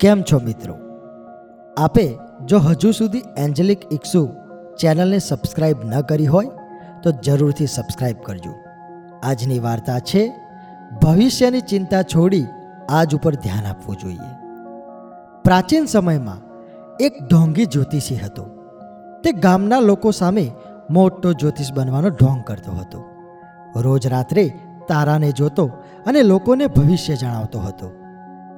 કેમ છો મિત્રો? આપે જો હજુ સુધી એન્જેલિક ઇક્સુ ચેનલને સબસ્ક્રાઇબ ન કરી હોય, તો જરૂરથી સબસ્ક્રાઇબ કરજો. આજની વાર્તા છે, ભવિષ્યની ચિંતા છોડી આજ ઉપર ધ્યાન આપવું જોઈએ. પ્રાચીન સમયમાં એક ઢોંગી જ્યોતિષી હતો. તે ગામના લોકો સામે મોટો જ્યોતિષ બનવાનો ઢોંગ કરતો હતો. રોજ રાત્રે તારાને જોતો અને લોકોને ભવિષ્ય જણાવતો હતો.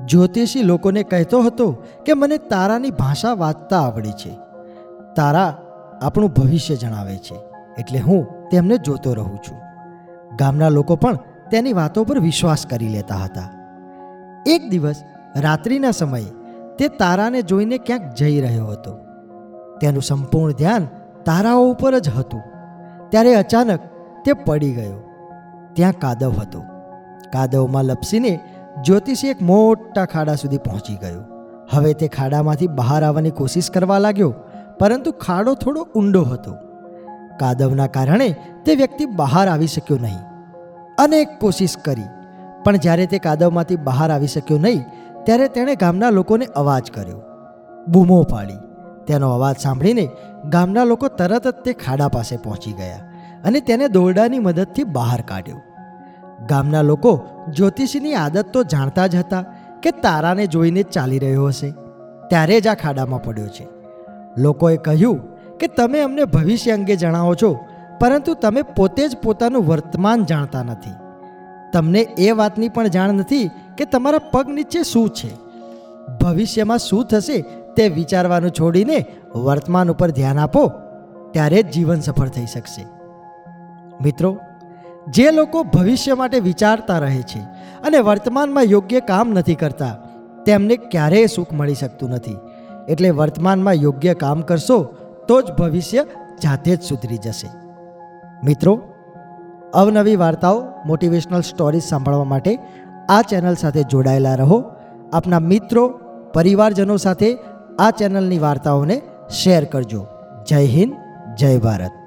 જ્યોતિષી લોકોને કહેતો હતો કે મને તારાની ભાષા વાંચતા આવડી છે. તારા આપણું ભવિષ્ય જણાવે છે, એટલે હું તેમને જોતો રહું છું. ગામના લોકો પણ તેની વાતો પર વિશ્વાસ કરી લેતા હતા. એક દિવસ રાત્રિના સમયે તે તારાને જોઈને ક્યાંક જઈ રહ્યો હતો. તેનું સંપૂર્ણ ધ્યાન તારાઓ ઉપર જ હતું. ત્યારે અચાનક તે પડી ગયો. ત્યાં કાદવ હતો. કાદવમાં લપસીને જ્યોતિષી એક મોટા ખાડા સુધી પહોંચી ગયો. હવે તે ખાડામાંથી બહાર આવવાની કોશિશ કરવા લાગ્યો, પરંતુ ખાડો થોડો ઊંડો હતો. કાદવના કારણે તે વ્યક્તિ બહાર આવી શક્યો નહીં. અનેક કોશિશ કરી, પણ જ્યારે તે કાદવમાંથી બહાર આવી શક્યો નહીં, ત્યારે તેણે ગામના લોકોને અવાજ કર્યો. બૂમો પાડી. તેનો અવાજ સાંભળીને ગામના લોકો તરત જ તે ખાડા પાસે પહોંચી ગયા અને તેને દોરડાની મદદથી બહાર કાઢ્યો. ગામના લોકો જ્યોતિષીની આદત તો જાણતા જ હતા કે તારાને જોઈને ચાલી રહ્યો હશે. ત્યારે જ આ ખાડામાં પડ્યો છે. લોકોએ કહ્યું કે તમે અમને ભવિષ્ય અંગે જણાવો છો, પરંતુ તમે પોતે જ પોતાનું વર્તમાન જાણતા નથી. તમને એ વાતની પણ જાણ નથી કે તમારા પગ નીચે શું છે. ભવિષ્યમાં શું થશે તે વિચારવાનું છોડીને વર્તમાન ઉપર ધ્યાન આપો, ત્યારે જ જીવન સફળ થઈ શકશે. મિત્રો જે લોકો ભવિષ્ય માટે વિચારતા રહે છે અને વર્તમાનમાં યોગ્ય કામ નથી કરતા, તેમને ક્યારેય સુખ મળી શકતું નથી. એટલે વર્તમાનમાં યોગ્ય કામ કરશો, તો જ ભવિષ્ય જાતે જ સુધરી જશે. મિત્રો, અવનવી વાર્તાઓ મોટિવેશનલ સ્ટોરીઝ સાંભળવા માટે આ ચેનલ સાથે જોડાયેલા રહો. આપના મિત્રો, પરિવારજનો સાથે આ ચેનલની વાર્તાઓને શેર કરજો. જય હિન્દ, જય ભારત.